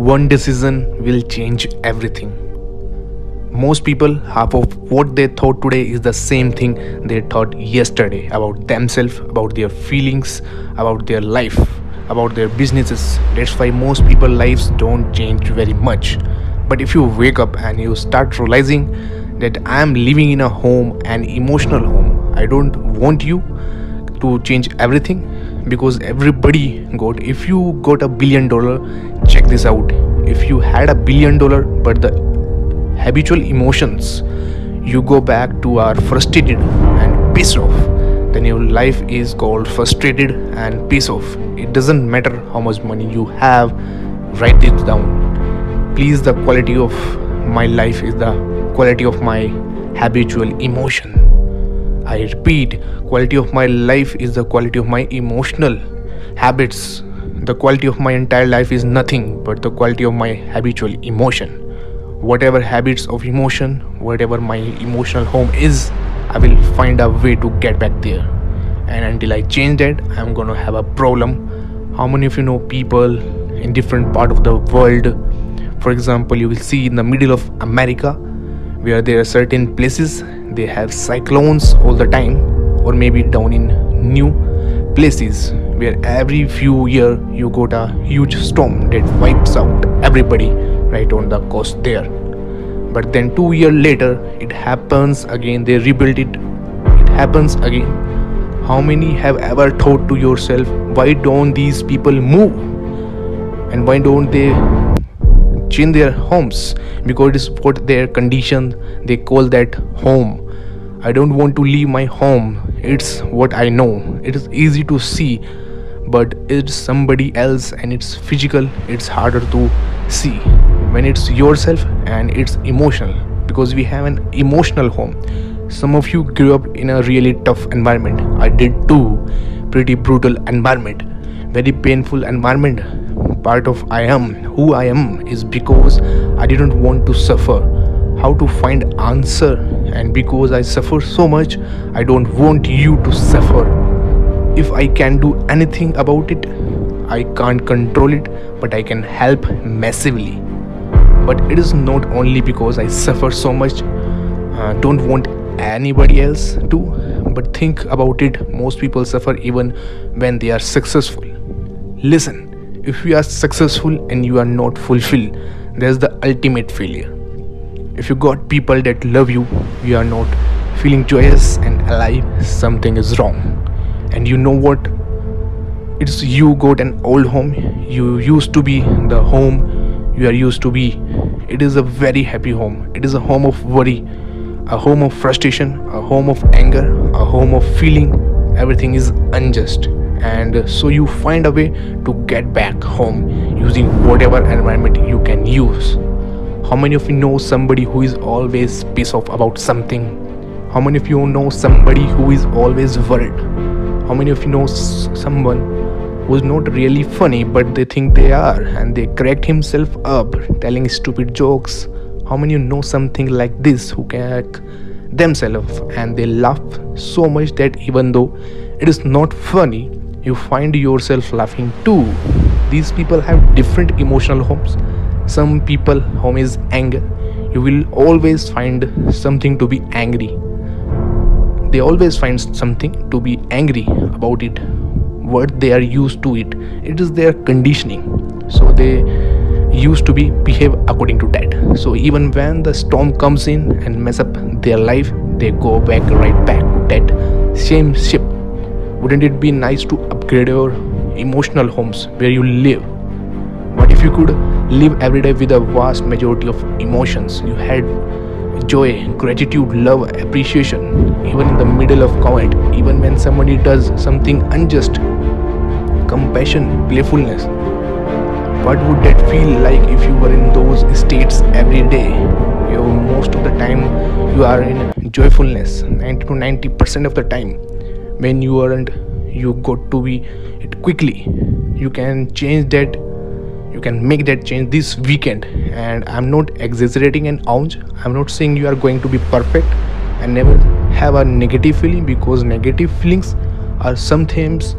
one decision will change everything. Most people, half of what they thought today is the same thing they thought yesterday about themselves, about their feelings, about their life, about their businesses. That's why most people's lives don't change very much. But if you wake up and you start realizing that I am living in a home, an emotional home, I don't want you to change everything because everybody got if you got a billion dollar check this out. If you had a billion dollar but the habitual emotions you go back to are frustrated and pissed off then your life is called frustrated and pissed off. It doesn't matter how much money you have write it down. Please the quality of my life is the quality of my habitual emotion I repeat, quality of my life is the quality of my emotional habits. The quality of my entire life is nothing but the quality of my habitual emotion. Whatever habits of emotion, whatever my emotional home is, I will find a way to get back there. And until I change that, I'm gonna have a problem. How many of you know people in different part of the world? For example, you will see in the middle of America where there are certain places they have cyclones all the time or maybe down in new places where every few year you got a huge storm that wipes out everybody right on the coast there. But then two year later it happens again they rebuild it. It happens again. How many have ever thought to yourself why don't these people move? And why don't they change their homes? Because it is what their condition they call that home i don't want to leave my home. It's what i know. It is easy to see but it's somebody else and it's physical. It's harder to see when it's yourself and it's emotional because we have an emotional home. Some of you grew up in a really tough environment. I did too. Pretty brutal environment. Very painful environment. Part of I am who I am is because I didn't want to suffer. How to find answer and because I suffer so much, I don't want you to suffer. If I can do anything about it, I can't control it, but I can help massively. But it is not only because I suffer so much, uh, don't want anybody else to, but think about it. Most people suffer even when they are successful. Listen if you are successful and you are not fulfilled there's the ultimate failure if you got people that love you you are not feeling joyous and alive something is wrong. And you know what? It's you got an old home. You used to be the home you are used to be. It is a very happy home. It is a home of worry a home of frustration a home of anger a home of feeling. Everything is unjust. And so you find a way to get back home using whatever environment you can use how many of you know somebody who is always pissed off about something? How many of you know somebody who is always worried? How many of you know someone who's not really funny but they think they are and they correct himself up telling stupid jokes? How many of you know something like this who can themselves and they laugh so much that even though it is not funny you find yourself laughing too? These people have different emotional homes some people home is anger. You will always find something to be angry. They always find something to be angry about it what they are used to it. It is their conditioning. So they used to be behave according to that. So even when the storm comes in and mess up their life they go back right back that same ship. Wouldn't it be nice to upgrade your emotional homes where you live? What if you could live every day with a vast majority of emotions. You had joy gratitude love appreciation even in the middle of comment even when somebody does something unjust compassion playfulness what would that feel like if you were in those states every day? You most of the time you are in joyfulness 90 to 90 percent of the time. When you aren't you got to be it quickly. You can change that you can make that change this weekend. And i'm not exaggerating an ounce. I'm not saying you are going to be perfect and never have a negative feeling because negative feelings are sometimes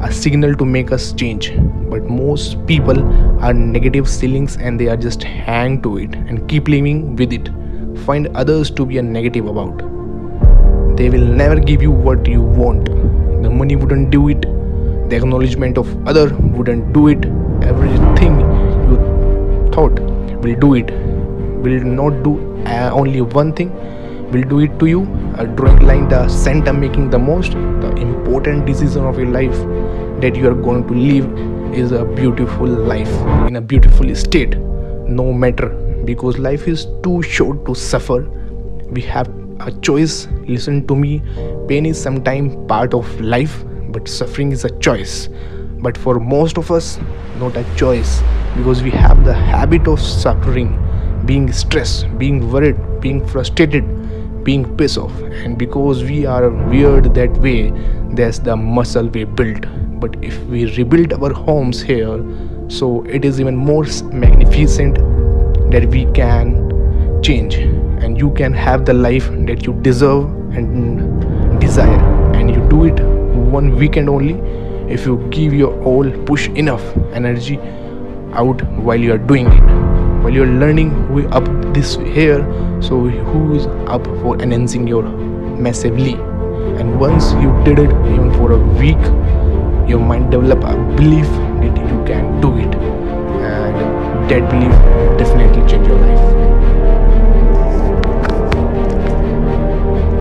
a signal to make us change. But most people are negative feelings and they are just hang to it and keep living with it. Find others to be a negative about. They will never give you what you want. The money wouldn't do it. The acknowledgement of other wouldn't do it everything you thought will do it. Will not do uh, only one thing will do it to you. A drawing line the center making the most the important decision of your life that you are going to live is a beautiful life in a beautiful state. No matter because life is too short to suffer. We have a choice. Listen to me. Pain is sometimes part of life but suffering is a choice but for most of us not a choice. Because we have the habit of suffering being stressed being worried being frustrated being pissed off. And because we are weird that way that's the muscle we build. But if we rebuild our homes here so it is even more magnificent that we can change. And you can have the life that you deserve and desire. And you do it one weekend only if you give your all push enough energy out while you are doing it. While you're learning we up this here so who's up for enhancing your massively? And once you did it even for a week your mind develop a belief that you can do it. And that belief definitely change your life